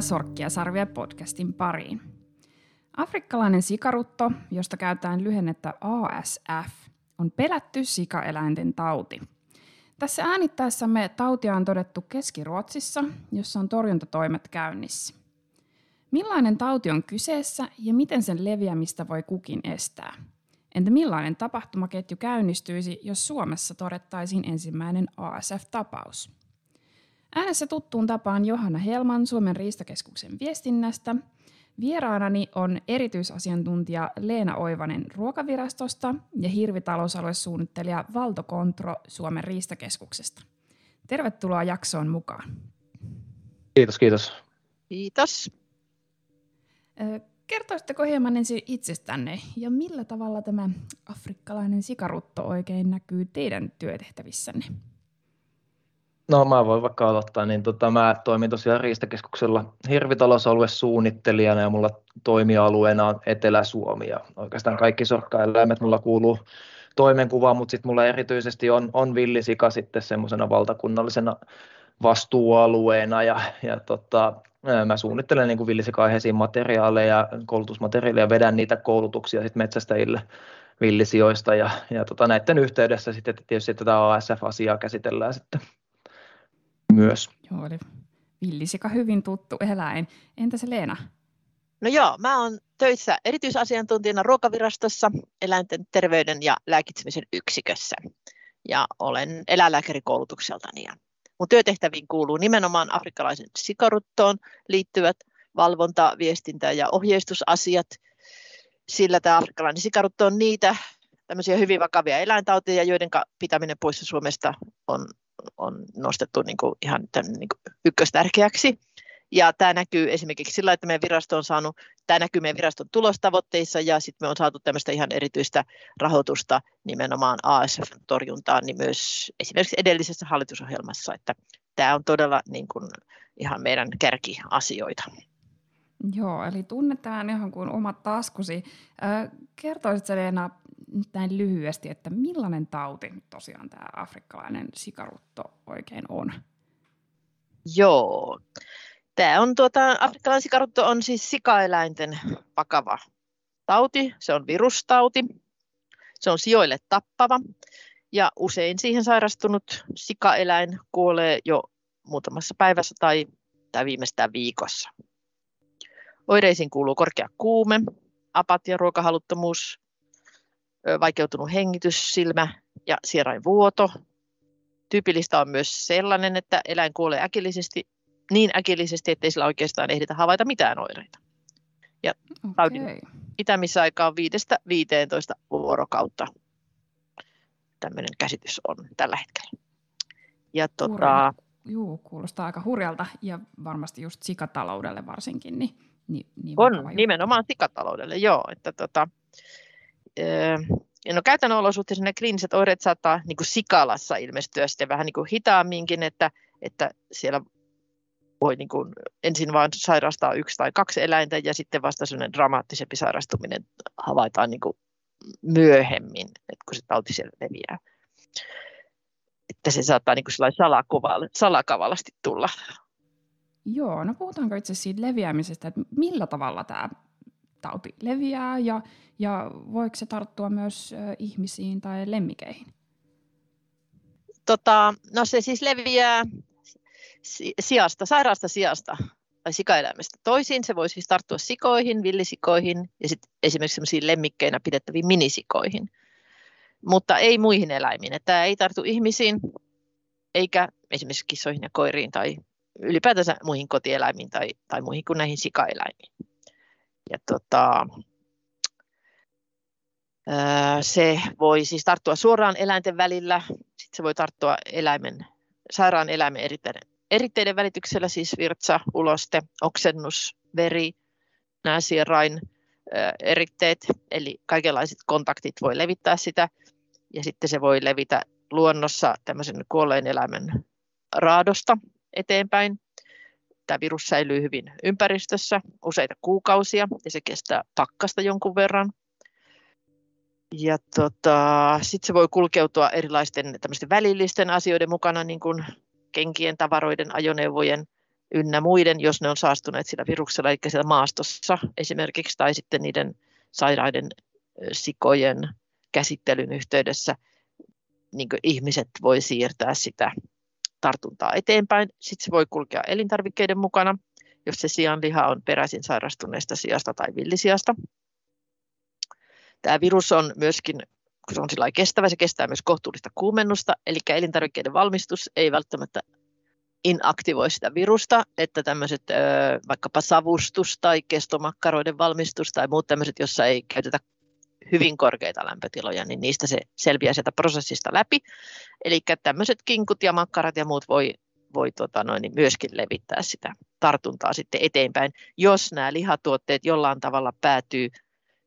Tervetuloa Sorkkia sarvia podcastin pariin. Afrikkalainen sikarutto, josta käytetään lyhennettä ASF, on pelätty sikaeläinten tauti. Tässä äänittäessämme tautia on todettu Keski-Ruotsissa, jossa on torjuntatoimet käynnissä. Millainen tauti on kyseessä ja miten sen leviämistä voi kukin estää? Entä millainen tapahtumaketju käynnistyisi, jos Suomessa todettaisiin ensimmäinen ASF-tapaus? Äänessä tuttuun tapaan Johanna Helman Suomen riistakeskuksen viestinnästä. Vieraanani on erityisasiantuntija Leena Oivanen Ruokavirastosta ja hirvitalousaluesuunnittelija Valto Kontro Suomen riistakeskuksesta. Tervetuloa jaksoon mukaan. Kiitos, kiitos. Kiitos. Kertoisitteko hieman ensin itsestänne ja millä tavalla tämä afrikkalainen sikarutto oikein näkyy teidän työtehtävissänne? No mä voin vaikka aloittaa, niin tota, mä toimin tosiaan Riistakeskuksella hirvitalousaluesuunnittelijana ja mulla toimialueena on Etelä-Suomi ja oikeastaan kaikki sorkkaeläimet. Mulla kuuluu toimenkuvaan, mutta sitten mulla erityisesti on, on villisika sitten semmoisena valtakunnallisena vastuualueena ja, ja tota, mä suunnittelen niin villisika-aiheisiin materiaaleja, koulutusmateriaaleja, vedän niitä koulutuksia sitten metsästäjille villisijoista ja, ja tota, näiden yhteydessä sitten tietysti tätä ASF-asiaa käsitellään sitten myös. Joo, eli villisika hyvin tuttu eläin. Entä se Leena? No joo, mä oon töissä erityisasiantuntijana ruokavirastossa eläinten terveyden ja lääkitsemisen yksikössä. Ja olen eläinlääkärikoulutukseltani. Ja mun työtehtäviin kuuluu nimenomaan afrikkalaisen sikaruttoon liittyvät valvonta, viestintä ja ohjeistusasiat, sillä tämä afrikkalainen sikarutto on niitä tämmöisiä hyvin vakavia eläintauteja, joiden pitäminen poissa Suomesta on on nostettu niin kuin ihan tämän, niin kuin ykköstärkeäksi. Ja tämä näkyy esimerkiksi sillä, että meidän virasto on saanut, tämä näkyy meidän viraston tulostavoitteissa ja sitten me on saatu tämmöistä ihan erityistä rahoitusta nimenomaan ASF-torjuntaan, niin myös esimerkiksi edellisessä hallitusohjelmassa, että tämä on todella niin kuin ihan meidän kärkiasioita. Joo, eli tunnetaan ihan kuin omat taskusi. Kertoisitko Leena nyt näin lyhyesti, että millainen tauti tosiaan tämä afrikkalainen sikarutto oikein on? Joo, tämä on tuota, afrikkalainen sikarutto on siis sikaeläinten vakava tauti, se on virustauti, se on sijoille tappava ja usein siihen sairastunut sikaeläin kuolee jo muutamassa päivässä tai, tai viimeistään viikossa. Oireisiin kuuluu korkea kuume, apatia, ruokahaluttomuus, vaikeutunut hengitys, silmä ja sierainvuoto. Tyypillistä on myös sellainen, että eläin kuolee äkillisesti, niin äkillisesti, ettei sillä oikeastaan ehditä havaita mitään oireita. Ja okay. taudin pitämisaika on 5-15 vuorokautta. Tämmöinen käsitys on tällä hetkellä. Ja tuota, Juu, kuulostaa aika hurjalta ja varmasti just sikataloudelle varsinkin. Niin, niin, niin on nimenomaan sikataloudelle, joo. Että tota, no käytännön olosuhteissa ne kliiniset oireet saattaa niin kuin sikalassa ilmestyä sitten vähän niin kuin hitaamminkin, että, että siellä voi niin kuin ensin vain sairastaa yksi tai kaksi eläintä ja sitten vasta sellainen dramaattisempi sairastuminen havaitaan niin kuin myöhemmin, että kun se tauti siellä leviää. Että se saattaa niin kuin salakavalasti tulla. Joo, no puhutaanko itse siitä leviämisestä, että millä tavalla tämä tauti leviää ja, ja voiko se tarttua myös ihmisiin tai lemmikeihin? Tota, no se siis leviää sijasta, sairaasta sijasta tai sikaeläimestä toisiin. Se voi siis tarttua sikoihin, villisikoihin ja sitten esimerkiksi lemmikkeinä pidettäviin minisikoihin. Mutta ei muihin eläimiin. Tämä ei tartu ihmisiin eikä esimerkiksi kissoihin ja koiriin tai ylipäätänsä muihin kotieläimiin tai, tai muihin kuin näihin sikaeläimiin. Ja tota, se voi siis tarttua suoraan eläinten välillä, sitten se voi tarttua eläimen, sairaan eläimen eritteiden, eritteiden välityksellä, siis virtsa, uloste, oksennus, veri, nääsierain eritteet, eli kaikenlaiset kontaktit voi levittää sitä, ja sitten se voi levitä luonnossa tämmöisen kuolleen eläimen raadosta eteenpäin tämä virus säilyy hyvin ympäristössä useita kuukausia ja se kestää pakkasta jonkun verran. Ja tota, sitten se voi kulkeutua erilaisten välillisten asioiden mukana, niin kuin kenkien, tavaroiden, ajoneuvojen, ynnä muiden, jos ne on saastuneet sillä viruksella, eli siellä maastossa esimerkiksi, tai sitten niiden sairaiden sikojen käsittelyn yhteydessä niin ihmiset voi siirtää sitä tartuntaa eteenpäin. Sitten se voi kulkea elintarvikkeiden mukana, jos se sianliha on peräisin sairastuneesta sijasta tai villisiasta. Tämä virus on myöskin, kun se on sillä kestävä, se kestää myös kohtuullista kuumennusta, eli elintarvikkeiden valmistus ei välttämättä inaktivoi sitä virusta, että tämmöiset vaikkapa savustus tai kestomakkaroiden valmistus tai muut tämmöiset, jossa ei käytetä hyvin korkeita lämpötiloja, niin niistä se selviää sieltä prosessista läpi. Eli tämmöiset kinkut ja makkarat ja muut voi, voi tota noin, niin myöskin levittää sitä tartuntaa sitten eteenpäin, jos nämä lihatuotteet jollain tavalla päätyy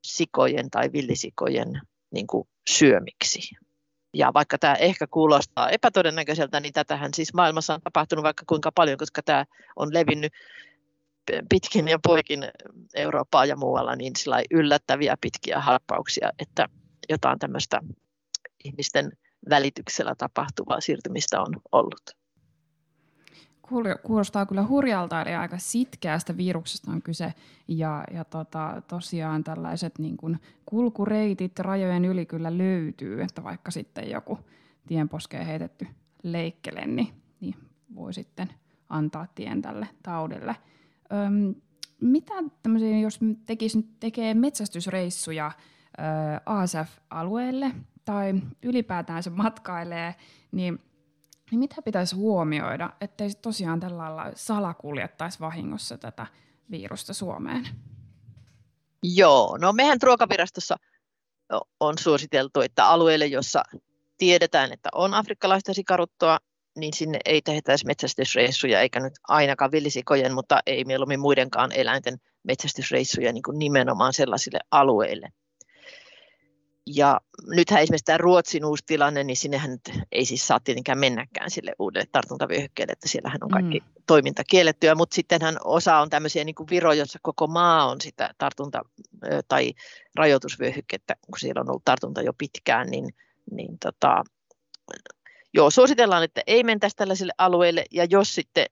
sikojen tai villisikojen niin kuin syömiksi. Ja vaikka tämä ehkä kuulostaa epätodennäköiseltä, niin tätähän siis maailmassa on tapahtunut vaikka kuinka paljon, koska tämä on levinnyt pitkin ja poikin Eurooppaa ja muualla niin yllättäviä pitkiä harppauksia, että jotain tämmöistä ihmisten välityksellä tapahtuvaa siirtymistä on ollut. Kuulostaa kyllä hurjalta, eli aika sitkeästä viruksesta on kyse. Ja, ja tota, tosiaan tällaiset niin kuin kulkureitit rajojen yli kyllä löytyy, että vaikka sitten joku tienposkeen heitetty leikkele, niin, niin voi sitten antaa tien tälle taudille – Öm, mitä tämmöisiä, jos tekisi, tekee metsästysreissuja ASF-alueelle tai ylipäätään se matkailee, niin, niin mitä pitäisi huomioida, ettei tosiaan tällä lailla salakuljettaisi vahingossa tätä virusta Suomeen? Joo, no mehän ruokavirastossa on suositeltu, että alueelle, jossa tiedetään, että on afrikkalaista sikaruttoa, niin sinne ei tehtäisi metsästysreissuja, eikä nyt ainakaan villisikojen, mutta ei mieluummin muidenkaan eläinten metsästysreissuja niin kuin nimenomaan sellaisille alueille. Ja nythän esimerkiksi tämä Ruotsin uusi tilanne, niin sinnehän nyt ei siis saa tietenkään mennäkään sille uudelle tartuntavyöhykkeelle, että siellähän on kaikki mm. toiminta kiellettyä, mutta sittenhän osa on tämmöisiä niin kuin Viro, jossa koko maa on sitä tartunta- tai rajoitusvyöhykettä, kun siellä on ollut tartunta jo pitkään, niin, niin tota, joo, suositellaan, että ei mentäisi tällaisille alueille, ja jos sitten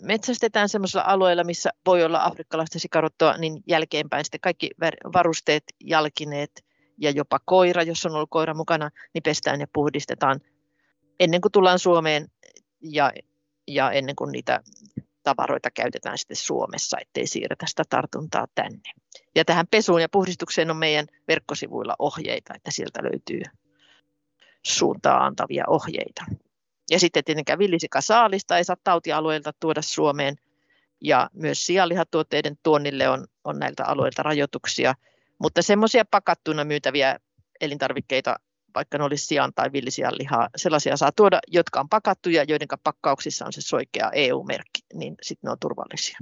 metsästetään sellaisilla alueilla, missä voi olla afrikkalaista sikaruttoa, niin jälkeenpäin sitten kaikki varusteet, jalkineet ja jopa koira, jos on ollut koira mukana, niin pestään ja puhdistetaan ennen kuin tullaan Suomeen ja, ja ennen kuin niitä tavaroita käytetään sitten Suomessa, ettei siirretä sitä tartuntaa tänne. Ja tähän pesuun ja puhdistukseen on meidän verkkosivuilla ohjeita, että sieltä löytyy suuntaa antavia ohjeita. Ja sitten tietenkään villisikasaalista ei saa tautialueilta tuoda Suomeen. Ja myös sianlihatuotteiden tuonnille on, on näiltä alueilta rajoituksia. Mutta semmoisia pakattuna myytäviä elintarvikkeita, vaikka ne olisi sian tai villisianlihaa, sellaisia saa tuoda, jotka on pakattuja, joiden pakkauksissa on se soikea EU-merkki, niin sitten ne on turvallisia.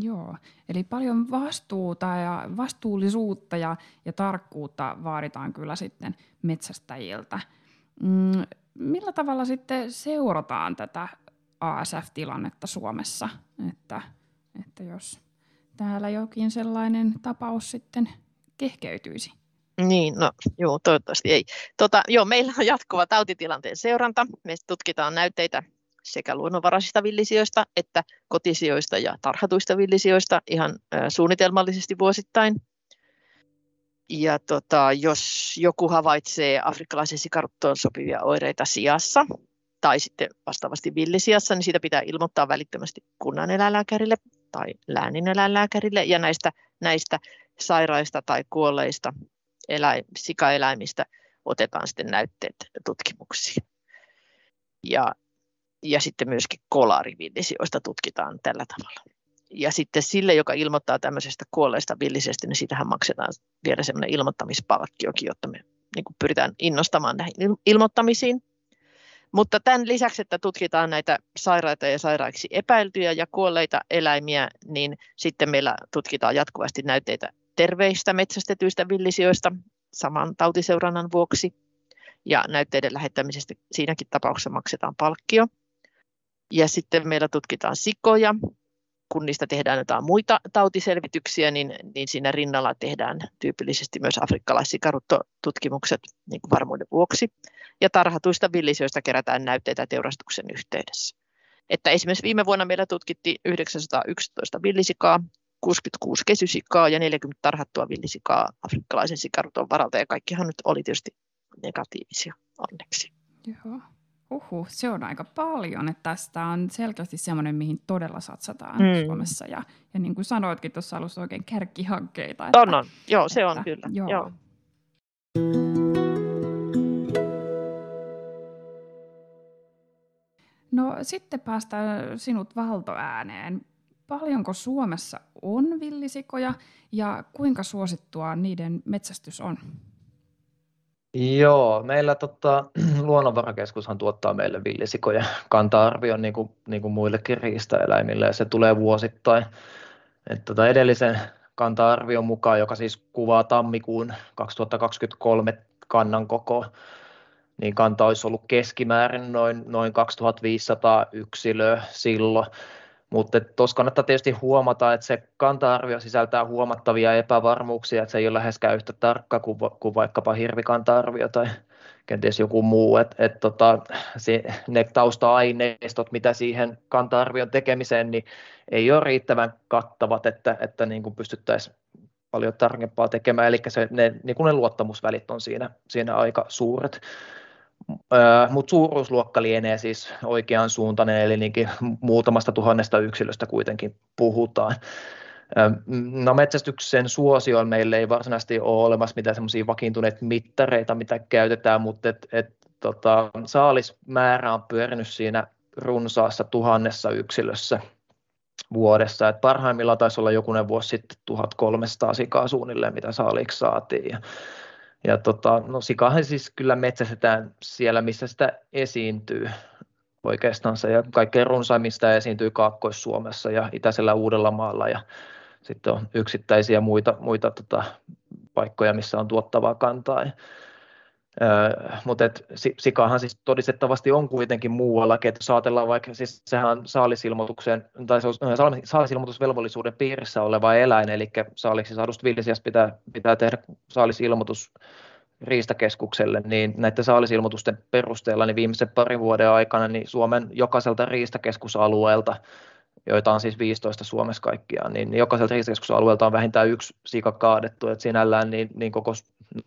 Joo, eli paljon vastuuta ja vastuullisuutta ja, ja tarkkuutta vaaditaan kyllä sitten metsästäjiltä. Mm, millä tavalla sitten seurataan tätä ASF-tilannetta Suomessa, että, että jos täällä jokin sellainen tapaus sitten kehkeytyisi? Niin, no joo, toivottavasti ei. Tota, joo, meillä on jatkuva tautitilanteen seuranta. Me tutkitaan näytteitä sekä luonnonvaraisista villisijoista että kotisijoista ja tarhatuista villisijoista ihan suunnitelmallisesti vuosittain. Ja tota, jos joku havaitsee afrikkalaisen sikaruttoon sopivia oireita sijassa tai sitten vastaavasti villisiassa, niin siitä pitää ilmoittaa välittömästi kunnan eläinlääkärille tai läänin eläinlääkärille. Ja näistä, näistä sairaista tai kuolleista eläim, sikaeläimistä otetaan sitten näytteet tutkimuksiin. Ja ja sitten myöskin kolarivillisioista tutkitaan tällä tavalla. Ja sitten sille, joka ilmoittaa tämmöisestä kuolleesta villisestä, niin siitähän maksetaan vielä semmoinen ilmoittamispalkkiokin, jotta me niin kuin pyritään innostamaan näihin ilmoittamisiin. Mutta tämän lisäksi, että tutkitaan näitä sairaita ja sairaiksi epäiltyjä ja kuolleita eläimiä, niin sitten meillä tutkitaan jatkuvasti näytteitä terveistä metsästetyistä villisijoista saman tautiseurannan vuoksi. Ja näytteiden lähettämisestä siinäkin tapauksessa maksetaan palkkio. Ja sitten meillä tutkitaan sikoja. Kun niistä tehdään jotain muita tautiselvityksiä, niin, niin siinä rinnalla tehdään tyypillisesti myös afrikkalaissikarutotutkimukset niin kuin varmuuden vuoksi. Ja tarhatuista villisyöistä kerätään näytteitä teurastuksen yhteydessä. Että esimerkiksi viime vuonna meillä tutkittiin 911 villisikaa, 66 kesysikaa ja 40 tarhattua villisikaa afrikkalaisen sikaruton varalta, ja kaikkihan nyt oli tietysti negatiivisia onneksi. Joo. Uhu, se on aika paljon, että tästä on selkeästi semmoinen, mihin todella satsataan mm. Suomessa. Ja, ja niin kuin sanoitkin tuossa alussa oikein kärkihankkeita. Että, on, on. Joo, se on että, kyllä. Joo. joo. No sitten päästään sinut valtoääneen. Paljonko Suomessa on villisikoja ja kuinka suosittua niiden metsästys on? Joo, meillä tota, luonnonvarakeskushan tuottaa meille villisikoja kanta-arvion niin kuin, niin kuin muillekin riistaeläimille ja se tulee vuosittain. Et tota, edellisen kanta-arvion mukaan, joka siis kuvaa tammikuun 2023 kannan koko, niin kanta olisi ollut keskimäärin noin, noin 2500 yksilöä silloin. Mutta tuossa kannattaa tietysti huomata, että se kanta-arvio sisältää huomattavia epävarmuuksia, että se ei ole läheskään yhtä tarkka kuin, kuin vaikkapa hirvikanta-arvio tai kenties joku muu. Et, et tota, se, ne tausta-aineistot, mitä siihen kanta-arvion tekemiseen, niin ei ole riittävän kattavat, että, että niin kuin pystyttäisiin paljon tarkempaa tekemään, eli se, ne, niin kuin ne luottamusvälit on siinä, siinä aika suuret. Mutta suuruusluokka lienee siis oikean suuntainen, eli niinkin muutamasta tuhannesta yksilöstä kuitenkin puhutaan. No metsästyksen suosioon meille ei varsinaisesti ole olemassa mitään semmoisia vakiintuneita mittareita, mitä käytetään, mutta et, et, tota, saalismäärä on pyörinyt siinä runsaassa tuhannessa yksilössä vuodessa. Et parhaimmillaan taisi olla jokunen vuosi sitten 1300 sikaa suunnilleen, mitä saaliksi saatiin. Ja tota, no sikahan siis kyllä metsästetään siellä, missä sitä esiintyy oikeastaan se, ja kaikkein runsaimmista esiintyy Kaakkois-Suomessa ja Itäisellä Uudellamaalla ja sitten on yksittäisiä muita, muita tota, paikkoja, missä on tuottavaa kantaa. Ja, Mutta et, sikahan siis todistettavasti on kuitenkin muuallakin, että jos ajatellaan vaikka, siis sehän on saalisilmoituksen, tai se on saalisilmoitusvelvollisuuden piirissä oleva eläin, eli saaliksi saadusta villisiasta pitää, pitää tehdä saalisilmoitus riistakeskukselle, niin näiden saalisilmoitusten perusteella niin viimeisen parin vuoden aikana niin Suomen jokaiselta riistakeskusalueelta, joita on siis 15 Suomessa kaikkiaan, niin jokaiselta riistakeskusalueelta on vähintään yksi sika kaadettu, että sinällään niin, niin koko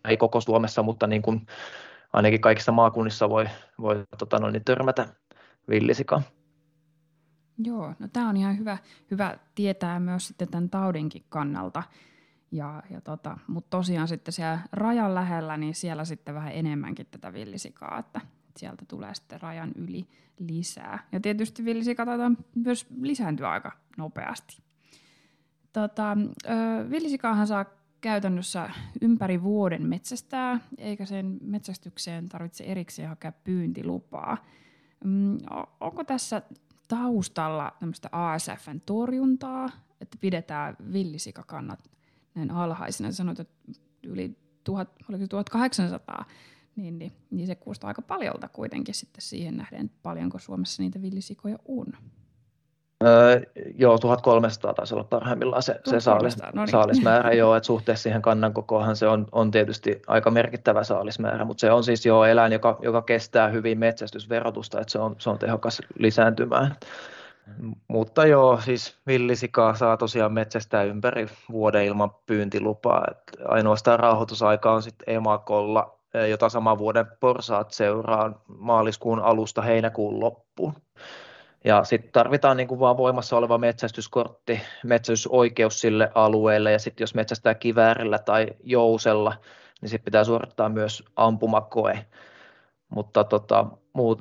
ei koko Suomessa, mutta niin kuin ainakin kaikissa maakunnissa voi, voi tota noin, niin törmätä villisika. Joo, no tämä on ihan hyvä, hyvä tietää myös sitten tämän taudinkin kannalta. Ja, ja tota, Mutta tosiaan sitten siellä rajan lähellä, niin siellä sitten vähän enemmänkin tätä villisikaa, että sieltä tulee sitten rajan yli lisää. Ja tietysti villisika taitaa myös lisääntyä aika nopeasti. Tota, villisikaahan saa käytännössä ympäri vuoden metsästää, eikä sen metsästykseen tarvitse erikseen hakea pyyntilupaa. Mm, onko tässä taustalla tämmöistä ASFn torjuntaa, että pidetään villisikakannat näin alhaisina? Sanoit, että yli 1000, oliko 1800, niin, niin, niin se kuulostaa aika paljolta kuitenkin sitten siihen nähden, paljonko Suomessa niitä villisikoja on. Öö, joo, 1300 taisi olla parhaimmillaan se, se saalis, no niin. saalismäärä, joo, että suhteessa siihen kannan kokohan se on, on tietysti aika merkittävä saalismäärä, mutta se on siis jo eläin, joka, joka kestää hyvin metsästysverotusta, että se on, se on tehokas lisääntymään. Mutta joo, siis villisikaa saa tosiaan metsästää ympäri vuoden ilman pyyntilupaa. että ainoastaan rauhoitusaika on sitten emakolla, jota sama vuoden porsaat seuraa maaliskuun alusta heinäkuun loppuun. Ja sitten tarvitaan niin kuin vaan voimassa oleva metsästyskortti, metsästysoikeus sille alueelle ja sitten jos metsästää kiväärillä tai jousella, niin sitten pitää suorittaa myös ampumakoe. Mutta tota,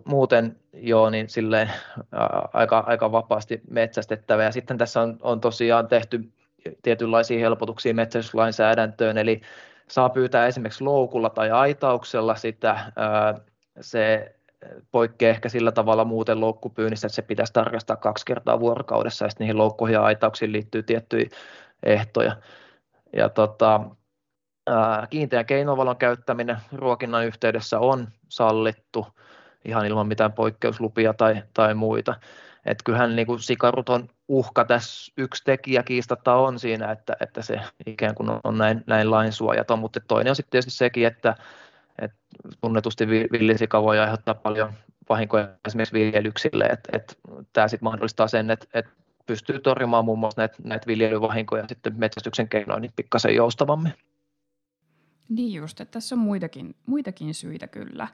muuten joo, niin silleen ää, aika, aika vapaasti metsästettävä. Ja sitten tässä on, on tosiaan tehty tietynlaisia helpotuksia metsästyslainsäädäntöön, eli saa pyytää esimerkiksi loukulla tai aitauksella sitä, se poikkeaa ehkä sillä tavalla muuten loukkupyynnissä, että se pitäisi tarkastaa kaksi kertaa vuorokaudessa ja niihin loukkuihin ja aitauksiin liittyy tiettyjä ehtoja. Ja tota, kiinteän keinovalon käyttäminen ruokinnan yhteydessä on sallittu ihan ilman mitään poikkeuslupia tai, tai muita. Et kyllähän niin kuin sikaruton uhka tässä yksi tekijä kiistatta on siinä, että, että se ikään kuin on näin, näin lainsuojaton, mutta toinen on sitten tietysti sekin, että et tunnetusti villisika voi aiheuttaa paljon, vahinkoja esimerkiksi viljelyksille, että et, tämä sitten mahdollistaa sen, että et pystyy torjumaan muun muassa näitä, näitä viljelyvahinkoja sitten metsästyksen keinoin niin pikkasen joustavammin. Niin just, että tässä on muitakin, muitakin syitä kyllä.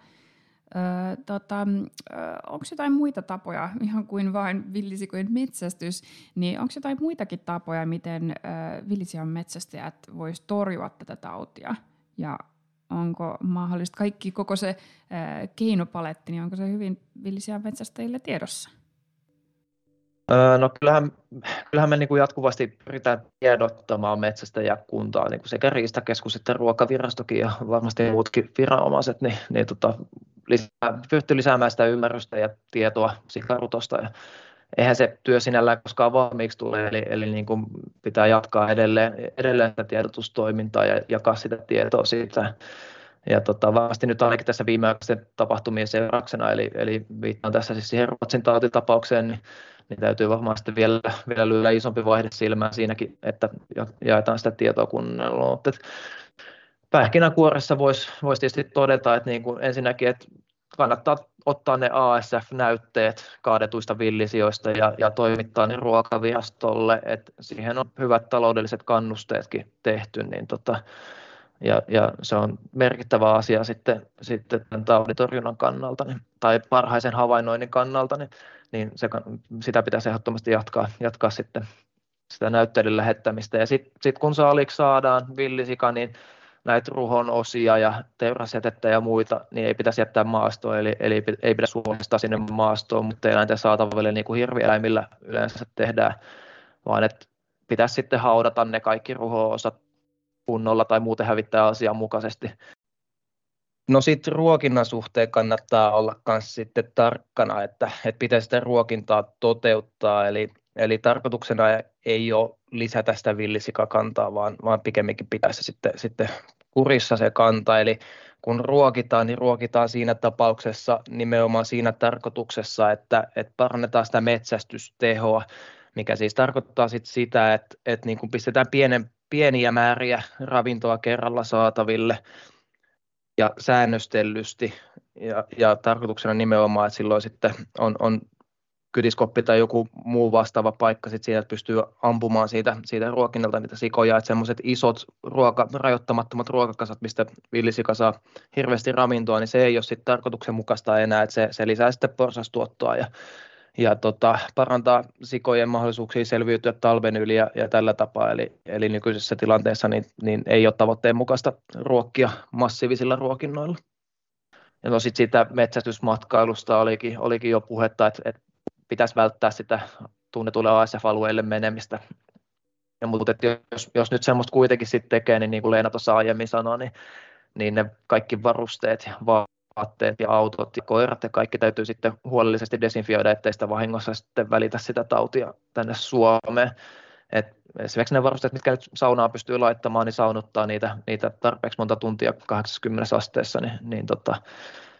Öö, tota, öö, onko jotain muita tapoja, ihan kuin vain villisikojen metsästys, niin onko jotain muitakin tapoja, miten öö, villisian metsästäjät voisivat torjua tätä tautia? Ja onko mahdollista kaikki, koko se öö, keinopaletti, niin onko se hyvin villisian metsästäjille tiedossa? No kyllähän, kyllähän me niin kuin jatkuvasti pyritään tiedottamaan metsästäjäkuntaa, niin kuin sekä Riistakeskus että Ruokavirastokin ja varmasti muutkin viranomaiset, niin, niin tota, lisää, pystyy lisäämään sitä ymmärrystä ja tietoa sikarutosta. Ja eihän se työ sinällään koskaan valmiiksi tule, eli, eli niin kuin pitää jatkaa edelleen, edelleen sitä tiedotustoimintaa ja jakaa sitä tietoa siitä. Ja tota, varmasti nyt ainakin tässä viimeaikaisen tapahtumien seurauksena, eli, eli viittaan tässä siis siihen Ruotsin tautitapaukseen, niin niin täytyy varmaan sitten vielä, vielä lyödä isompi vaihde silmään siinäkin, että jaetaan sitä tietoa kunnolla. Mutta pähkinänkuoressa voisi vois tietysti todeta, että niin kuin ensinnäkin, että kannattaa ottaa ne ASF-näytteet kaadetuista villisijoista ja, ja toimittaa ne ruokavirastolle, että siihen on hyvät taloudelliset kannusteetkin tehty, niin tota, ja, ja se on merkittävä asia sitten, sitten tämän tauditorjunnan kannalta niin, tai parhaisen havainnoinnin kannalta, niin niin se, sitä pitäisi ehdottomasti jatkaa, jatkaa sitten sitä näytteiden lähettämistä. Ja sitten sit kun saaliksi saadaan villisika, niin näitä ruhon osia ja teurasjätettä ja muita, niin ei pitäisi jättää maastoon, eli, eli ei pidä suomistaa sinne maastoon, mutta eläinten saataville niin kuin hirvieläimillä yleensä tehdään, vaan että pitäisi sitten haudata ne kaikki ruho-osat kunnolla tai muuten hävittää asianmukaisesti No sitten ruokinnan suhteen kannattaa olla myös sitten tarkkana, että, että pitäisi sitä ruokintaa toteuttaa, eli, eli tarkoituksena ei ole lisätä sitä villisikakantaa, vaan, vaan pikemminkin pitäisi sitten, sitten kurissa se kanta, eli kun ruokitaan, niin ruokitaan siinä tapauksessa nimenomaan siinä tarkoituksessa, että, että parannetaan sitä metsästystehoa, mikä siis tarkoittaa sit sitä, että, että niin kun pistetään pienen, pieniä määriä ravintoa kerralla saataville, ja säännöstellysti. Ja, ja tarkoituksena nimenomaan, että silloin sitten on, on kytiskoppi tai joku muu vastaava paikka sit siinä, että pystyy ampumaan siitä, siitä ruokinnalta niitä sikoja, että semmoiset isot ruoka, rajoittamattomat ruokakasat, mistä villisika saa hirveästi ravintoa, niin se ei ole sitten tarkoituksenmukaista enää, että se, se lisää sitten porsastuottoa ja ja tota, parantaa sikojen mahdollisuuksia selviytyä talven yli ja, ja tällä tapaa. Eli, eli nykyisessä tilanteessa niin, niin ei ole tavoitteen mukaista ruokkia massiivisilla ruokinnoilla. Ja no sit siitä metsästysmatkailusta olikin, olikin jo puhetta, että, että pitäisi välttää sitä tunnetulle ASF-alueelle menemistä. Ja mutta että jos, jos nyt semmoista kuitenkin sitten tekee, niin niin kuin Leena tuossa aiemmin sanoi, niin, niin ne kaikki varusteet ja vaatteet ja autot ja koirat ja kaikki täytyy sitten huolellisesti desinfioida, ettei sitä vahingossa sitten välitä sitä tautia tänne Suomeen. Et esimerkiksi ne varusteet, mitkä nyt saunaa pystyy laittamaan, niin saunuttaa niitä, niitä tarpeeksi monta tuntia 80 asteessa, niin, niin tota,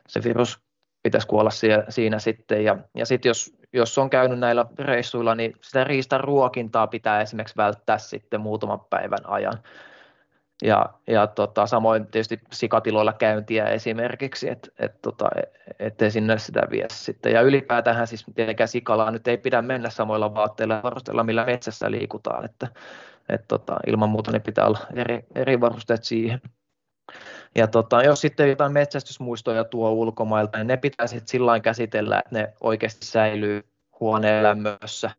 se virus pitäisi kuolla siinä, siinä sitten. Ja, ja sitten jos, jos on käynyt näillä reissuilla, niin sitä riistan ruokintaa pitää esimerkiksi välttää sitten muutaman päivän ajan. Ja, ja tota, samoin tietysti sikatiloilla käyntiä esimerkiksi, että et, tota, ettei sinne sitä vie sitten. Ja ylipäätään siis tietenkään sikalaa nyt ei pidä mennä samoilla vaatteilla varustella, millä metsässä liikutaan, että et, tota, ilman muuta ne pitää olla eri, eri varusteet siihen. Ja tota, jos sitten jotain metsästysmuistoja tuo ulkomailta, niin ne pitää sitten sillä käsitellä, että ne oikeasti säilyy huoneen lämmössä.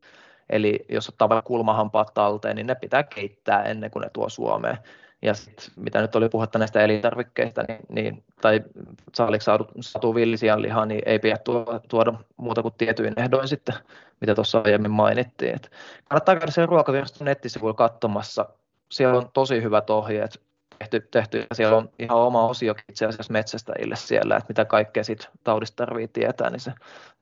Eli jos ottaa vaikka kulmahampaat talteen, niin ne pitää keittää ennen kuin ne tuo Suomeen ja sit, mitä nyt oli puhetta näistä elintarvikkeista, niin, niin, tai saaliksi saatu, saatu villisian lihaa, niin ei pidä tuoda muuta kuin tietyin ehdoin sitten, mitä tuossa aiemmin mainittiin. Et kannattaa käydä sen ruokaviraston nettisivuilla katsomassa. Siellä on tosi hyvät ohjeet tehty, tehty ja siellä on ihan oma osio itse asiassa metsästäjille siellä, että mitä kaikkea siitä taudista tarvitsee tietää, niin se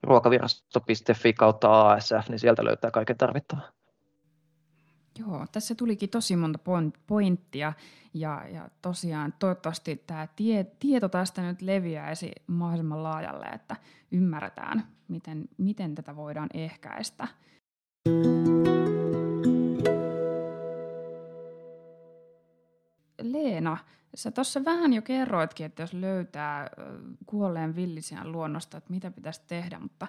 ruokavirasto.fi kautta ASF, niin sieltä löytää kaiken tarvittavaa. Joo, tässä tulikin tosi monta pointtia ja, ja tosiaan toivottavasti tämä tie, tieto tästä nyt leviäisi mahdollisimman laajalle, että ymmärretään, miten, miten tätä voidaan ehkäistä. Leena, sä tuossa vähän jo kerroitkin, että jos löytää kuolleen villisian luonnosta, että mitä pitäisi tehdä, mutta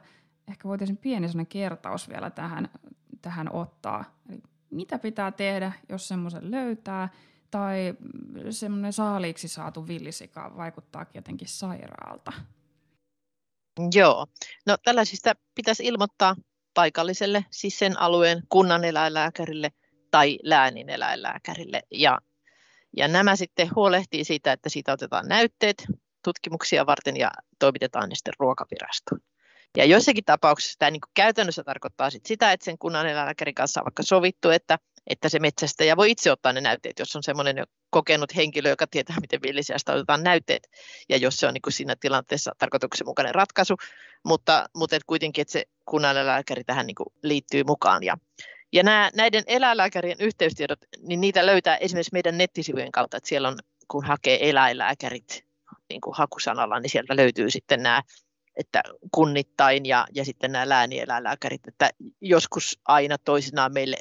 ehkä voitaisiin pieni kertaus vielä tähän, tähän ottaa. Eli mitä pitää tehdä, jos semmoisen löytää, tai semmoinen saaliiksi saatu villisika vaikuttaa jotenkin sairaalta? Joo, no tällaisista pitäisi ilmoittaa paikalliselle, siis sen alueen kunnan eläinlääkärille tai läänin eläinlääkärille. Ja, ja nämä sitten huolehtii siitä, että siitä otetaan näytteet tutkimuksia varten ja toimitetaan ne sitten ruokavirastoon. Ja joissakin tapauksissa tämä niin käytännössä tarkoittaa sit sitä, että sen kunnan eläinlääkärin kanssa on vaikka sovittu, että, että se metsästäjä voi itse ottaa ne näytteet, jos on semmoinen kokenut henkilö, joka tietää, miten villisiasta otetaan näytteet, ja jos se on niin kuin siinä tilanteessa tarkoituksenmukainen ratkaisu, mutta, mutta et kuitenkin, että se kunnanlääkäri tähän niin kuin liittyy mukaan. Ja, ja nämä, näiden eläinlääkärien yhteystiedot, niin niitä löytää esimerkiksi meidän nettisivujen kautta, että siellä on, kun hakee eläinlääkärit niin kuin hakusanalla, niin sieltä löytyy sitten nämä että kunnittain ja, ja sitten nämä läänieläinlääkärit, että joskus aina toisinaan meille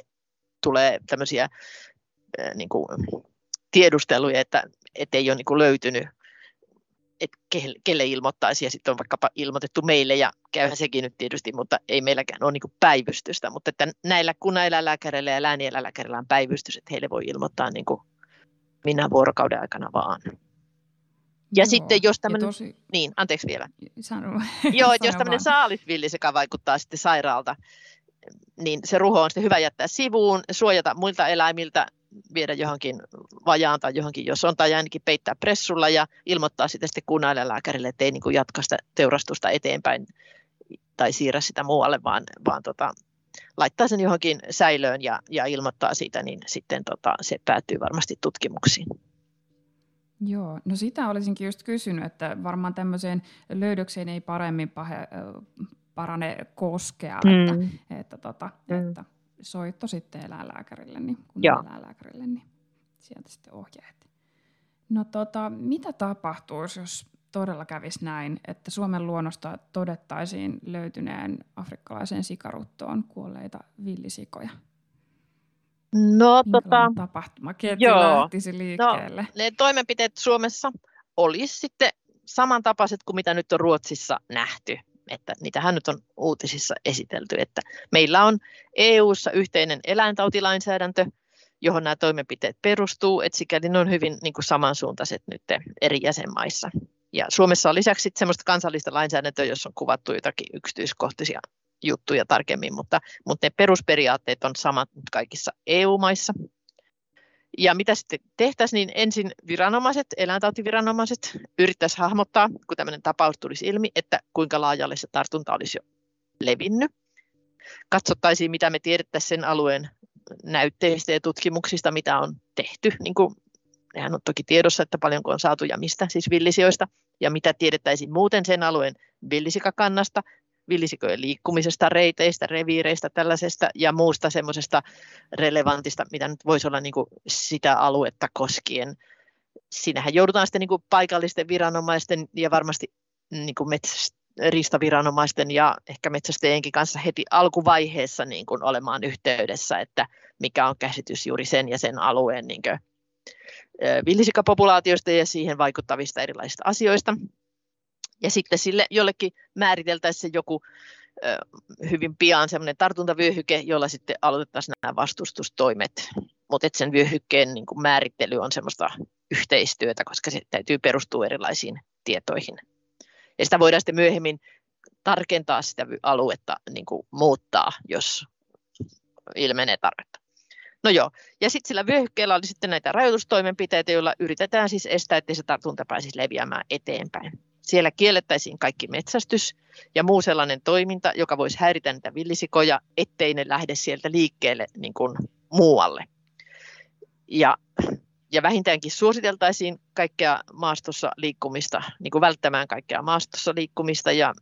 tulee tämmöisiä niin kuin, tiedusteluja, että, että ei ole niin kuin löytynyt, että kelle ilmoittaisi ja sitten on vaikkapa ilmoitettu meille ja käyhän sekin nyt tietysti, mutta ei meilläkään ole niin kuin päivystystä, mutta että näillä kunnaneläinlääkäreillä ja läänieläinlääkäreillä on päivystys, että heille voi ilmoittaa niin kuin minä vuorokauden aikana vaan. Ja Joo, sitten jos tämmöinen, tosi... niin anteeksi vielä. Sano. Joo, että jos tämmöinen saalisvilliseka vaikuttaa sitten sairaalta, niin se ruho on sitten hyvä jättää sivuun, suojata muilta eläimiltä, viedä johonkin vajaan tai johonkin, jos on, tai ainakin peittää pressulla ja ilmoittaa sitten, sitten kunnaneläinlääkärille, että ei niin kuin jatka sitä teurastusta eteenpäin tai siirrä sitä muualle, vaan, vaan tota, laittaa sen johonkin säilöön ja, ja ilmoittaa siitä, niin sitten tota, se päätyy varmasti tutkimuksiin. Joo, no sitä olisinkin just kysynyt, että varmaan tämmöiseen löydökseen ei paremmin pahe, parane koskea, mm. että, että, tota, mm. että soitto sitten eläinlääkärille, niin kun eläinlääkärille, niin sieltä sitten ohjeet. No tota, mitä tapahtuisi, jos todella kävisi näin, että Suomen luonnosta todettaisiin löytyneen afrikkalaiseen sikaruttoon kuolleita villisikoja? No, tota, tapahtumaketju joo, lähtisi no, liikkeelle? No, ne toimenpiteet Suomessa olisi sitten samantapaiset kuin mitä nyt on Ruotsissa nähty. Että niitähän nyt on uutisissa esitelty, että meillä on EU-ssa yhteinen eläintautilainsäädäntö, johon nämä toimenpiteet perustuu, että sikäli ne on hyvin niin kuin samansuuntaiset nyt eri jäsenmaissa. Ja Suomessa on lisäksi semmoista kansallista lainsäädäntöä, jossa on kuvattu jotakin yksityiskohtaisia juttuja tarkemmin, mutta, mutta ne perusperiaatteet on samat kaikissa EU-maissa. Ja mitä sitten tehtäisiin, niin ensin viranomaiset, eläintautiviranomaiset yrittäisi hahmottaa, kun tämmöinen tapaus tulisi ilmi, että kuinka laajalle se tartunta olisi jo levinnyt. Katsottaisiin, mitä me tiedettäisiin sen alueen näytteistä ja tutkimuksista, mitä on tehty. Niin kuin, nehän on toki tiedossa, että paljonko on saatu ja mistä, siis villisioista, ja mitä tiedettäisiin muuten sen alueen villisikakannasta, villisikojen liikkumisesta, reiteistä, reviireistä, tällaisesta ja muusta semmoisesta relevantista, mitä nyt voisi olla niin kuin sitä aluetta koskien. Siinähän joudutaan sitten niin kuin paikallisten viranomaisten ja varmasti niin kuin riistaviranomaisten ja ehkä metsästäjienkin kanssa heti alkuvaiheessa niin kuin olemaan yhteydessä, että mikä on käsitys juuri sen ja sen alueen niin kuin, villisikapopulaatioista ja siihen vaikuttavista erilaisista asioista ja sitten sille jollekin määriteltäisiin joku hyvin pian semmoinen tartuntavyöhyke, jolla sitten aloitettaisiin nämä vastustustoimet. Mutta sen vyöhykkeen niin määrittely on semmoista yhteistyötä, koska se täytyy perustua erilaisiin tietoihin. Ja sitä voidaan sitten myöhemmin tarkentaa sitä aluetta, niin kuin muuttaa, jos ilmenee tarvetta. No joo, ja sitten sillä vyöhykkeellä oli sitten näitä rajoitustoimenpiteitä, joilla yritetään siis estää, että se tartunta pääsisi leviämään eteenpäin. Siellä kiellettäisiin kaikki metsästys ja muu sellainen toiminta, joka voisi häiritä niitä villisikoja, ettei ne lähde sieltä liikkeelle niin kuin muualle. Ja, ja vähintäänkin suositeltaisiin kaikkea maastossa liikkumista, niin kuin välttämään kaikkea maastossa liikkumista ja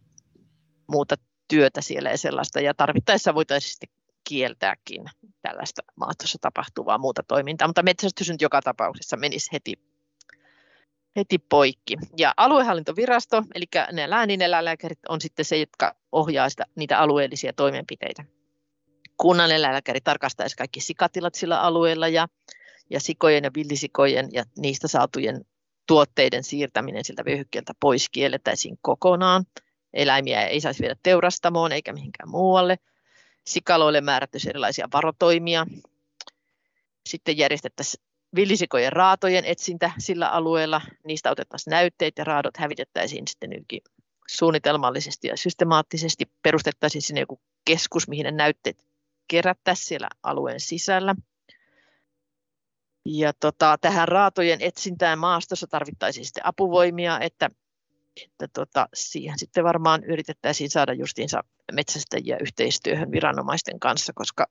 muuta työtä siellä ja sellaista. Ja tarvittaessa voitaisiin sitten kieltääkin tällaista maastossa tapahtuvaa muuta toimintaa, mutta metsästys nyt joka tapauksessa menisi heti heti poikki. Ja aluehallintovirasto, eli ne läänineläinlääkärit, on sitten se, jotka ohjaa sitä, niitä alueellisia toimenpiteitä. Kunnan eläinlääkäri tarkastaisi kaikki sikatilat sillä alueella ja, ja sikojen ja villisikojen ja niistä saatujen tuotteiden siirtäminen siltä vyöhykkeeltä pois kiellettäisiin kokonaan. Eläimiä ei saisi viedä teurastamoon eikä mihinkään muualle. Sikaloille määrättäisiin erilaisia varotoimia. Sitten järjestettäisiin villisikojen raatojen etsintä sillä alueella. Niistä otettaisiin näytteet ja raadot hävitettäisiin sitten suunnitelmallisesti ja systemaattisesti. Perustettaisiin sinne joku keskus, mihin ne näytteet kerättäisiin siellä alueen sisällä. Ja tota, tähän raatojen etsintään maastossa tarvittaisiin sitten apuvoimia, että, että tota, siihen sitten varmaan yritettäisiin saada justiinsa metsästäjiä yhteistyöhön viranomaisten kanssa, koska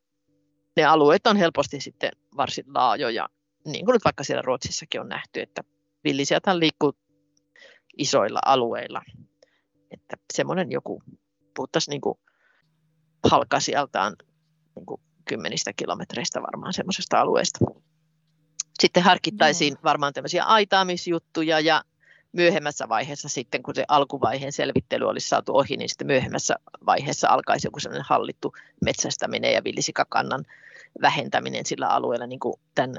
ne alueet on helposti sitten varsin laajoja, niin kuin nyt vaikka siellä Ruotsissakin on nähty, että villisieltä liikkuu isoilla alueilla. Että semmoinen joku, puhuttaisiin niin kuin halkasijaltaan niin kuin kymmenistä kilometreistä varmaan semmoisesta alueesta. Sitten harkittaisiin varmaan tämmöisiä aitaamisjuttuja ja myöhemmässä vaiheessa sitten, kun se alkuvaiheen selvittely olisi saatu ohi, niin sitten myöhemmässä vaiheessa alkaisi joku sellainen hallittu metsästäminen ja villisikakannan vähentäminen sillä alueella niin kuin tämän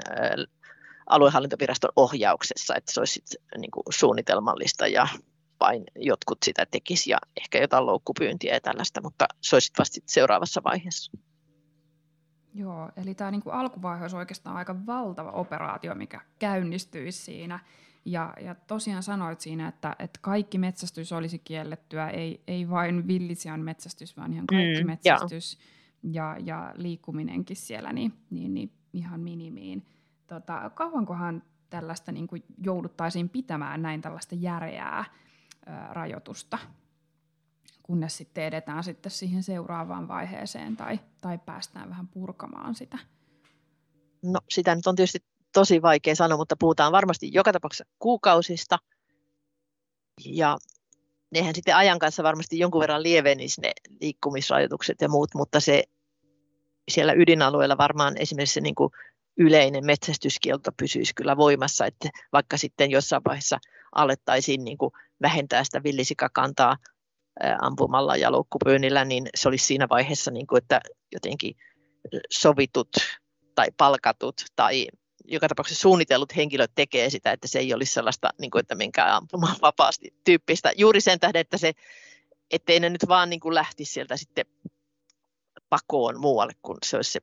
aluehallintoviraston ohjauksessa, että se olisi niin kuin suunnitelmallista ja vain jotkut sitä tekisi ja ehkä jotain loukkupyyntiä ja tällaista, mutta se olisi vasta seuraavassa vaiheessa. Joo, eli tämä niinku alkuvaihe olisi oikeastaan aika valtava operaatio, mikä käynnistyisi siinä. Ja, ja tosiaan sanoit siinä, että, että kaikki metsästys olisi kiellettyä, ei, ei vain villisian metsästys, vaan ihan kaikki mm, metsästys ja, ja liikkuminenkin siellä niin, niin, niin ihan minimiin. Tota, kauankohan tällaista niin kuin jouduttaisiin pitämään näin tällaista järeää ää, rajoitusta? kunnes sitten edetään sitten siihen seuraavaan vaiheeseen tai, tai päästään vähän purkamaan sitä? No sitä nyt on tietysti tosi vaikea sanoa, mutta puhutaan varmasti joka tapauksessa kuukausista. Ja nehän sitten ajan kanssa varmasti jonkun verran lievenisi ne liikkumisrajoitukset ja muut, mutta se siellä ydinalueella varmaan esimerkiksi se niin kuin yleinen metsästyskielto pysyisi kyllä voimassa, että vaikka sitten jossain vaiheessa alettaisiin niin kuin vähentää sitä villisikakantaa ampumalla ja loukkupyynnillä, niin se olisi siinä vaiheessa, niin kuin, että jotenkin sovitut tai palkatut tai joka tapauksessa suunnitellut henkilöt tekee sitä, että se ei olisi sellaista, niin kuin, että minkään ampumaan vapaasti tyyppistä. Juuri sen tähden, että se, ettei ne nyt vaan niin kuin lähtisi sieltä sitten pakoon muualle, kun se olisi se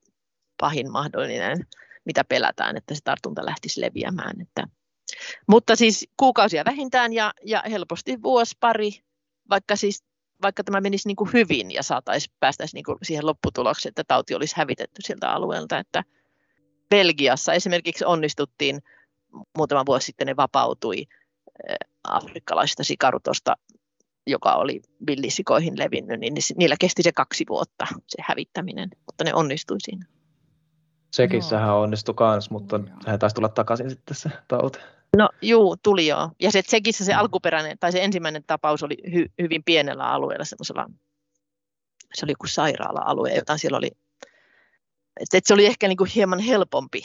pahin mahdollinen, mitä pelätään, että se tartunta lähtisi leviämään. Että, mutta siis kuukausia vähintään ja, ja helposti vuosi pari vaikka, siis, vaikka tämä menisi niin kuin hyvin ja saataisiin päästäisiin niin siihen lopputulokseen, että tauti olisi hävitetty siltä alueelta, että Belgiassa esimerkiksi onnistuttiin muutama vuosi sitten ne vapautui eh, afrikkalaisesta sikarutosta, joka oli villisikoihin levinnyt, niin niillä kesti se kaksi vuotta se hävittäminen, mutta ne onnistui siinä. Tsekissähän onnistui kans, mutta sehän taisi tulla takaisin sitten se tauti. No juu, tuli joo. Ja se Tsekissä se mm. alkuperäinen, tai se ensimmäinen tapaus oli hy, hyvin pienellä alueella, semmoisella, se oli joku sairaala-alue, jotain siellä oli, että et se oli ehkä niinku hieman helpompi.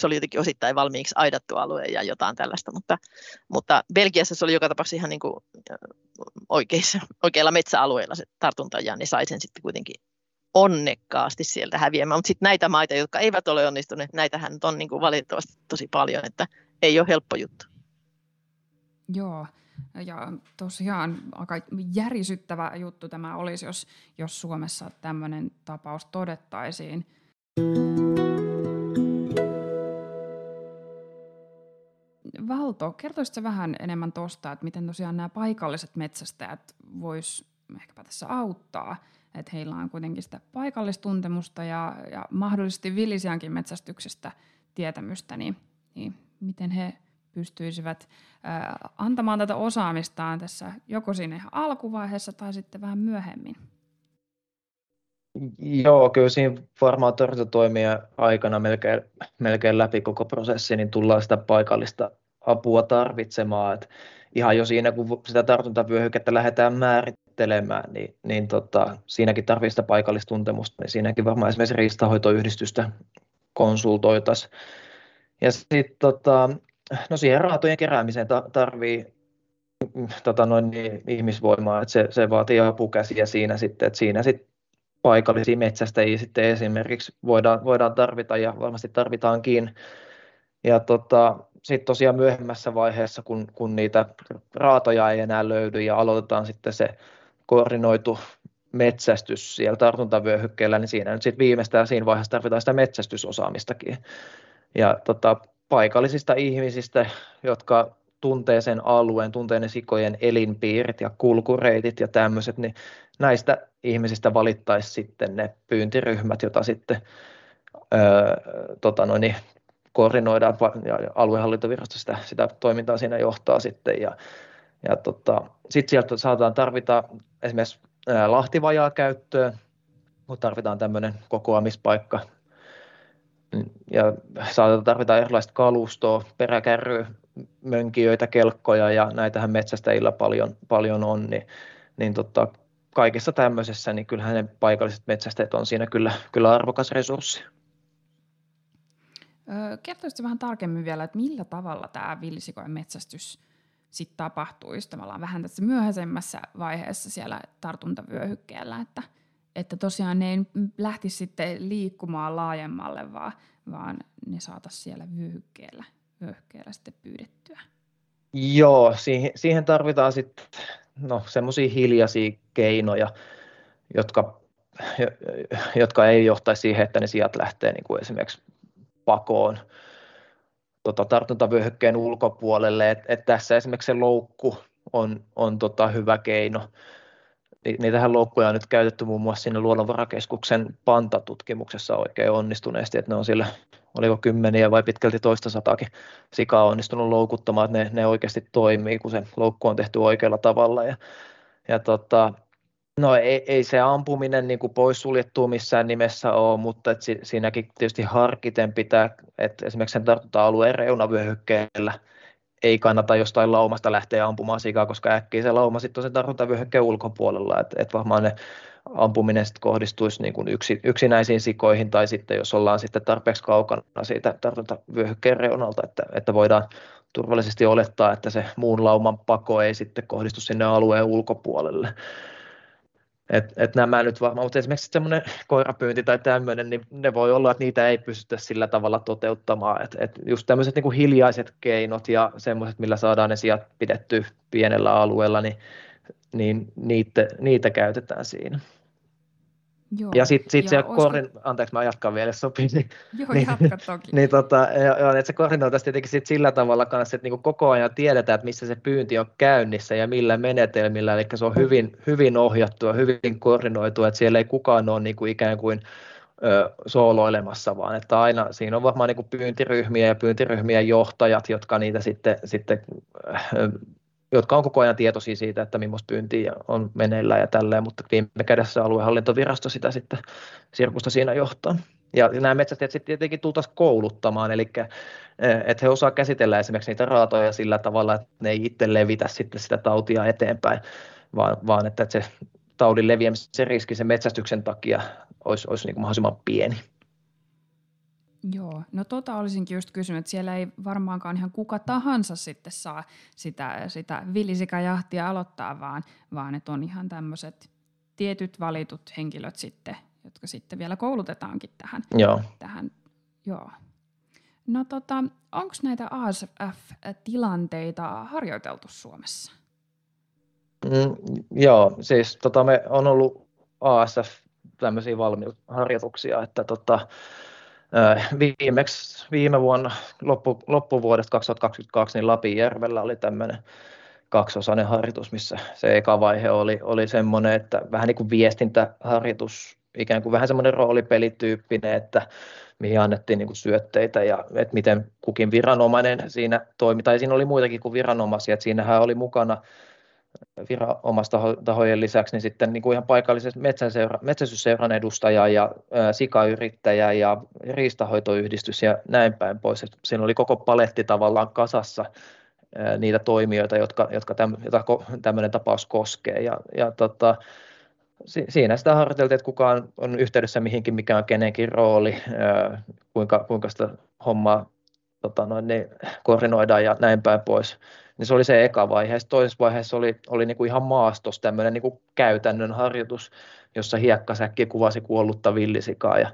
Se oli jotenkin osittain valmiiksi aidattu alue ja jotain tällaista, mutta, mutta Belgiassa se oli joka tapauksessa ihan niinku oikeissa, oikeilla metsäalueilla se tartunta, ja ne sai sen sitten kuitenkin onnekkaasti sieltä häviämään. Mutta sitten näitä maita, jotka eivät ole onnistuneet, näitähän on niin kuin valitettavasti tosi paljon, että ei ole helppo juttu. Joo, ja tosiaan aika järisyttävä juttu tämä olisi, jos, jos Suomessa tämmöinen tapaus todettaisiin. Valto, kertoisitko vähän enemmän tuosta, että miten tosiaan nämä paikalliset metsästäjät vois ehkäpä tässä auttaa, että heillä on kuitenkin sitä paikallistuntemusta ja, ja mahdollisesti villisiankin metsästyksestä tietämystä, niin, niin miten he pystyisivät antamaan tätä osaamistaan tässä joko siinä alkuvaiheessa tai sitten vähän myöhemmin? Joo, kyllä siinä varmaan torjuntatoimien aikana melkein, melkein läpi koko prosessi, niin tullaan sitä paikallista apua tarvitsemaan. Et ihan jo siinä, kun sitä tartuntavyöhykettä lähdetään määrittelemään, niin, niin tota, siinäkin tarvitsee sitä paikallistuntemusta. Niin siinäkin varmaan esimerkiksi riistahoitoyhdistystä konsultoitaisiin ja sitten tota, no siihen raatojen keräämiseen tarvii tota noin, niin, ihmisvoimaa, että se, se vaatii apukäsiä siinä sitten, että siinä sitten paikallisia metsästäjiä sitten esimerkiksi voidaan, voidaan tarvita ja varmasti tarvitaankin. Ja tota, sitten tosiaan myöhemmässä vaiheessa, kun, kun niitä raatoja ei enää löydy ja aloitetaan sitten se koordinoitu metsästys siellä tartuntavyöhykkeellä, niin siinä nyt sitten viimeistään siinä vaiheessa tarvitaan sitä metsästysosaamistakin. Ja tota, paikallisista ihmisistä, jotka tuntee sen alueen, tuntee ne sikojen elinpiirit ja kulkureitit ja tämmöiset, niin näistä ihmisistä valittaisi sitten ne pyyntiryhmät, joita sitten öö, tota noin, niin koordinoidaan ja aluehallintovirasto sitä, sitä toimintaa siinä johtaa sitten ja, ja tota, sitten sieltä saadaan tarvita esimerkiksi lahtivajaa käyttöön, mutta tarvitaan tämmöinen kokoamispaikka ja saatetaan tarvita erilaista kalustoa, peräkärryä, mönkijöitä, kelkkoja ja näitähän metsästäjillä paljon, paljon on, niin, niin tota, kaikessa tämmöisessä, niin kyllähän ne paikalliset metsästäjät on siinä kyllä, kyllä arvokas resurssi. Kertoisitko vähän tarkemmin vielä, että millä tavalla tämä villisikojen metsästys sitten tapahtuu, just vähän tässä myöhäisemmässä vaiheessa siellä tartuntavyöhykkeellä, että, että tosiaan ne ei lähtisi sitten liikkumaan laajemmalle, vaan, vaan ne saataisiin siellä vyöhykkeellä, vyöhykkeellä sitten pyydettyä. Joo, siihen, siihen tarvitaan sitten no, semmoisia hiljaisia keinoja, jotka, jotka ei johtaisi siihen, että ne sijat lähtee niin kuin esimerkiksi pakoon tota, tartuntavyöhykkeen ulkopuolelle. Et, et tässä esimerkiksi se loukku on, on tota, hyvä keino. Niitähän loukkuja on nyt käytetty muun muassa siinä Luonnonvarakeskuksen pantatutkimuksessa oikein onnistuneesti, että ne on sillä, oliko kymmeniä vai pitkälti toista sataakin sikaa onnistunut loukuttamaan, että ne, ne oikeasti toimii, kun se loukku on tehty oikealla tavalla. Ja, ja tota, No ei, ei se ampuminen niin kuin poissuljettua missään nimessä ole, mutta et si, siinäkin tietysti harkiten pitää, että esimerkiksi sen tartunta-alueen reunavyöhykkeellä ei kannata jostain laumasta lähteä ampumaan sikaa, koska äkkiä se lauma sitten on sen tartuntavyöhykkeen ulkopuolella, että et varmaan ne ampuminen sitten kohdistuisi niin kuin yksi, yksinäisiin sikoihin tai sitten jos ollaan sitten tarpeeksi kaukana siitä tartuntavyöhykkeen reunalta, että, että voidaan turvallisesti olettaa, että se muun lauman pako ei sitten kohdistu sinne alueen ulkopuolelle. Et, et nämä nyt varmaan, mutta esimerkiksi semmoinen koirapyynti tai tämmöinen, niin ne voi olla, että niitä ei pystytä sillä tavalla toteuttamaan. Et, et just tämmöiset niin kuin hiljaiset keinot ja semmoiset, millä saadaan ne sijat pidetty pienellä alueella, niin, niin niitä, niitä käytetään siinä. Joo. Ja sitten sit, sit se olisiko... korin, anteeksi mä jatkan vielä, jos sopii. Niin, Joo, niin, jatka toki. niin, tota, ja, että se koordinoitaisiin tietenkin sit sillä tavalla kanssa, että niinku koko ajan tiedetään, että missä se pyynti on käynnissä ja millä menetelmillä, eli se on hyvin, hyvin ohjattua, hyvin koordinoitua, että siellä ei kukaan ole niinku ikään kuin ö, sooloilemassa, vaan että aina siinä on varmaan niinku pyyntiryhmiä ja pyyntiryhmien johtajat, jotka niitä sitten, sitten jotka on koko ajan tietoisia siitä, että millaista pyyntiä on meneillä ja tälleen, mutta viime kädessä aluehallintovirasto sitä sitten sirkusta siinä johtaa. Ja nämä metsästäjät sitten tietenkin tultaisiin kouluttamaan, eli eh, että he osaa käsitellä esimerkiksi niitä raatoja sillä tavalla, että ne ei itse levitä sitten sitä tautia eteenpäin, vaan, vaan että se taudin leviämisen riski sen metsästyksen takia olisi, olisi niin kuin mahdollisimman pieni. Joo, no tota olisinkin just kysynyt, että siellä ei varmaankaan ihan kuka tahansa sitten saa sitä, sitä villisikajahtia aloittaa, vaan, vaan että on ihan tämmöiset tietyt valitut henkilöt sitten, jotka sitten vielä koulutetaankin tähän. Joo. tähän joo. No tota, onko näitä ASF-tilanteita harjoiteltu Suomessa? Mm, joo, siis tota, me on ollut ASF tämmöisiä valmiusharjoituksia, että tota, Viimeksi viime vuonna, loppu, loppuvuodesta 2022, niin Lapinjärvellä oli tämmöinen kaksosainen harjoitus, missä se eka vaihe oli, oli semmoinen, että vähän niin kuin viestintäharjoitus, ikään kuin vähän semmoinen roolipelityyppinen, että mihin annettiin niin kuin syötteitä ja että miten kukin viranomainen siinä toimi, tai siinä oli muitakin kuin viranomaisia, että siinähän oli mukana viranomaistahojen lisäksi niin sitten niin kuin ihan paikallisen metsästysseuran edustaja ja sikayrittäjä ja riistahoitoyhdistys ja näin päin pois. Et siinä oli koko paletti tavallaan kasassa niitä toimijoita, jotka, jotka tämmöinen tapaus koskee. Ja, ja tota, si, siinä sitä harjoiteltiin, että kuka on, yhteydessä mihinkin, mikä on kenenkin rooli, kuinka, kuinka sitä hommaa tota noin, niin koordinoidaan ja näin päin pois niin se oli se eka vaihe. Sitten toisessa vaiheessa oli, oli niin kuin ihan maastos tämmöinen niin kuin käytännön harjoitus, jossa hiekkasäkki kuvasi kuollutta villisikaa ja,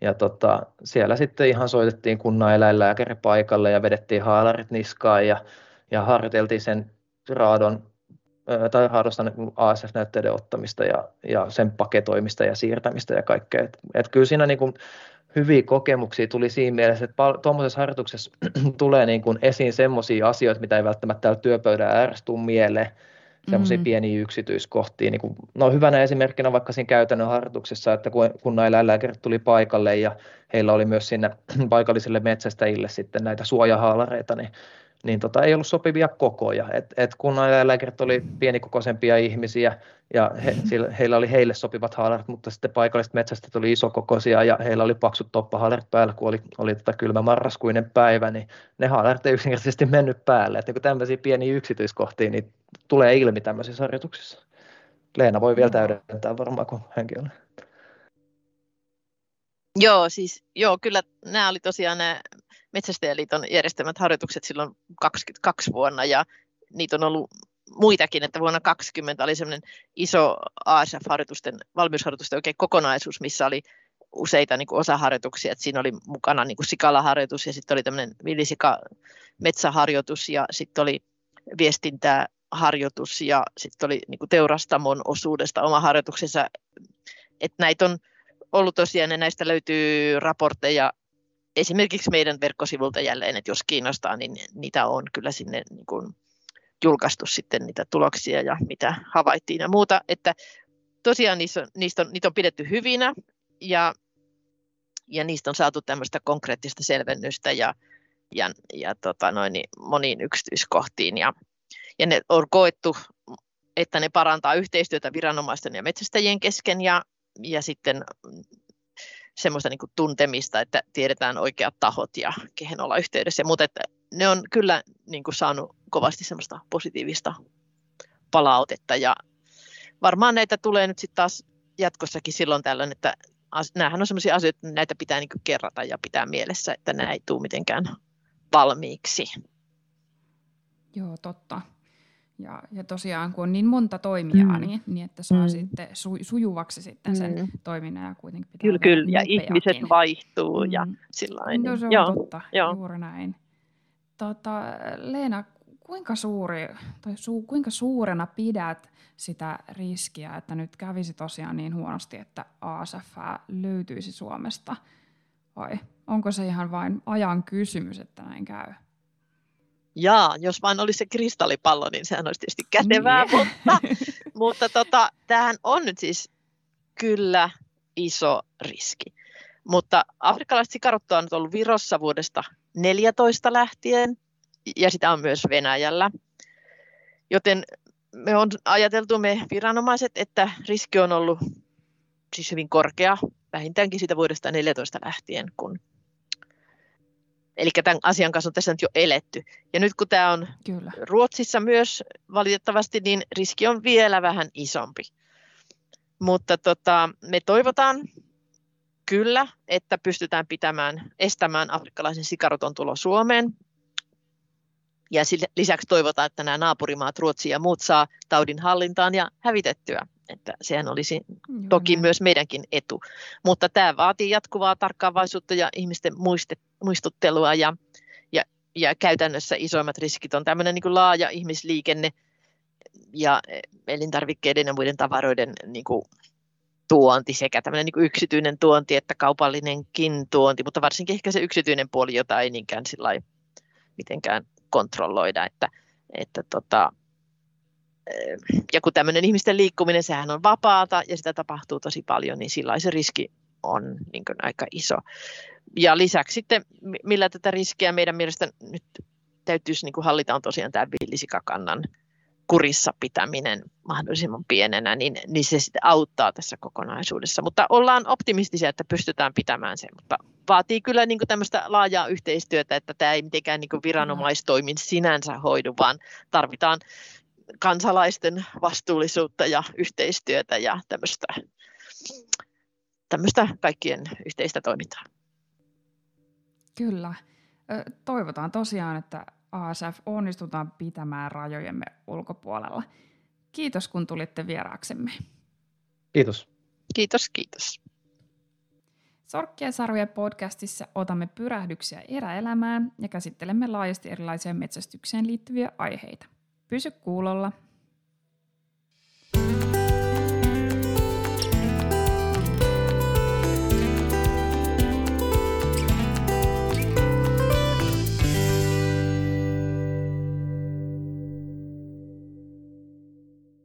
ja tota, siellä sitten ihan soitettiin kunnan eläinlääkäri paikalle ja vedettiin haalarit niskaan ja, ja harjoiteltiin sen raadon tai raadosta niin ASF-näytteiden ottamista ja, ja sen paketoimista ja siirtämistä ja kaikkea. Et, et kyllä siinä niin kuin hyviä kokemuksia tuli siinä mielessä, että tuommoisessa harjoituksessa tulee niin kuin esiin semmoisia asioita, mitä ei välttämättä täällä työpöydän ääressä tule mieleen, semmoisia mm. pieniä yksityiskohtia. Niin kuin, no hyvänä esimerkkinä vaikka siinä käytännön harjoituksessa, että kun kunnan eläinlääkärit tuli paikalle ja heillä oli myös sinne paikallisille metsästäjille sitten näitä suojahaalareita, niin niin tota, ei ollut sopivia kokoja. Et, et eläinlääkärit oli pienikokoisempia ihmisiä ja he, sillä, heillä oli heille sopivat haalarit, mutta sitten paikalliset metsästä tuli isokokoisia ja heillä oli paksut toppahaalarit päällä, kun oli, oli tota kylmä marraskuinen päivä, niin ne haalarit ei yksinkertaisesti mennyt päälle. Että niin tämmöisiä pieniä yksityiskohtia niin tulee ilmi tämmöisissä harjoituksissa. Leena voi vielä täydentää varmaan, kun hänkin on. Joo, siis joo, kyllä nämä oli tosiaan nämä Metsästäjäliiton järjestämät harjoitukset silloin 22 vuonna ja niitä on ollut muitakin, että vuonna 2020 oli semmoinen iso ASF-harjoitusten, valmiusharjoitusten oikein kokonaisuus, missä oli useita niin kuin osaharjoituksia, että siinä oli mukana niin kuin sikalaharjoitus ja sitten oli tämmöinen villisika metsäharjoitus ja sitten oli viestintäharjoitus ja sitten oli niin kuin teurastamon osuudesta oma harjoituksensa, että näitä on ollut tosiaan ja näistä löytyy raportteja esimerkiksi meidän verkkosivulta jälleen, että jos kiinnostaa, niin niitä on kyllä sinne niin kuin julkaistu sitten niitä tuloksia ja mitä havaittiin ja muuta, että tosiaan niistä on, niistä on, niitä on pidetty hyvinä ja, ja niistä on saatu tämmöistä konkreettista selvennystä ja, ja, ja tota noin, niin moniin yksityiskohtiin. Ja, ja ne on koettu, että ne parantaa yhteistyötä viranomaisten ja metsästäjien kesken ja, ja sitten semmoista niin tuntemista, että tiedetään oikeat tahot ja kehen olla yhteydessä. Mutta että ne on kyllä niin kuin saanut kovasti semmoista positiivista palautetta ja varmaan näitä tulee nyt sitten taas jatkossakin silloin tällöin, että näähän on sellaisia asioita, että näitä pitää niin kerrata ja pitää mielessä, että nämä ei tule mitenkään valmiiksi. Joo, totta. Ja, ja tosiaan kun on niin monta toimijaa, mm. niin, niin että saa mm. sitten su, sujuvaksi sitten sen mm. toiminnan ja kuitenkin pitää Kyllä, kyllä. ja ihmiset vaihtuu mm. ja sillä No se on Joo. totta, Joo. juuri näin. Tota, Leena, kuinka, suuri, tai su, kuinka suurena pidät sitä riskiä, että nyt kävisi tosiaan niin huonosti, että ASF löytyisi Suomesta? Vai onko se ihan vain ajan kysymys, että näin käy? Jaa, jos vain olisi se kristallipallo, niin sehän olisi tietysti kätevää, niin. mutta, mutta tota, tämähän on nyt siis kyllä iso riski. Mutta afrikkalaiset sikaruttoa on nyt ollut Virossa vuodesta 14 lähtien, ja sitä on myös Venäjällä. Joten me on ajateltu me viranomaiset, että riski on ollut siis hyvin korkea, vähintäänkin sitä vuodesta 14 lähtien, kun Eli tämän asian kanssa on tässä nyt jo eletty. Ja nyt kun tämä on Kyllä. Ruotsissa myös valitettavasti, niin riski on vielä vähän isompi. Mutta tota, me toivotaan kyllä, että pystytään pitämään, estämään afrikkalaisen sikaruton tulo Suomeen. Ja lisäksi toivotaan, että nämä naapurimaat, Ruotsi ja muut, saa taudin hallintaan ja hävitettyä. Että sehän olisi toki myös meidänkin etu. Mutta tämä vaatii jatkuvaa tarkkaavaisuutta ja ihmisten muistuttelua ja, ja, ja käytännössä isoimmat riskit on tämmöinen niin laaja ihmisliikenne ja elintarvikkeiden ja muiden tavaroiden niin kuin tuonti sekä tämmöinen niin yksityinen tuonti että kaupallinenkin tuonti, mutta varsinkin ehkä se yksityinen puoli, jota ei niinkään mitenkään kontrolloida, että, että tota, ja kun tämmöinen ihmisten liikkuminen, sehän on vapaata ja sitä tapahtuu tosi paljon, niin sillä se riski on niin aika iso. Ja lisäksi sitten, millä tätä riskiä meidän mielestä nyt täytyisi niin hallita, on tosiaan tämä villisikakannan kurissa pitäminen mahdollisimman pienenä, niin, niin se sitten auttaa tässä kokonaisuudessa. Mutta ollaan optimistisia, että pystytään pitämään sen, mutta vaatii kyllä niin kuin tämmöistä laajaa yhteistyötä, että tämä ei mitenkään niin kuin viranomaistoimin sinänsä hoidu, vaan tarvitaan kansalaisten vastuullisuutta ja yhteistyötä ja tämmöistä, tämmöistä kaikkien yhteistä toimintaa. Kyllä. Toivotaan tosiaan, että ASF onnistutaan pitämään rajojemme ulkopuolella. Kiitos kun tulitte vieraaksemme. Kiitos. Kiitos, kiitos. Sorkkien sarvoja podcastissa otamme pyrähdyksiä eräelämään ja käsittelemme laajasti erilaisia metsästykseen liittyviä aiheita. Pysy kuulolla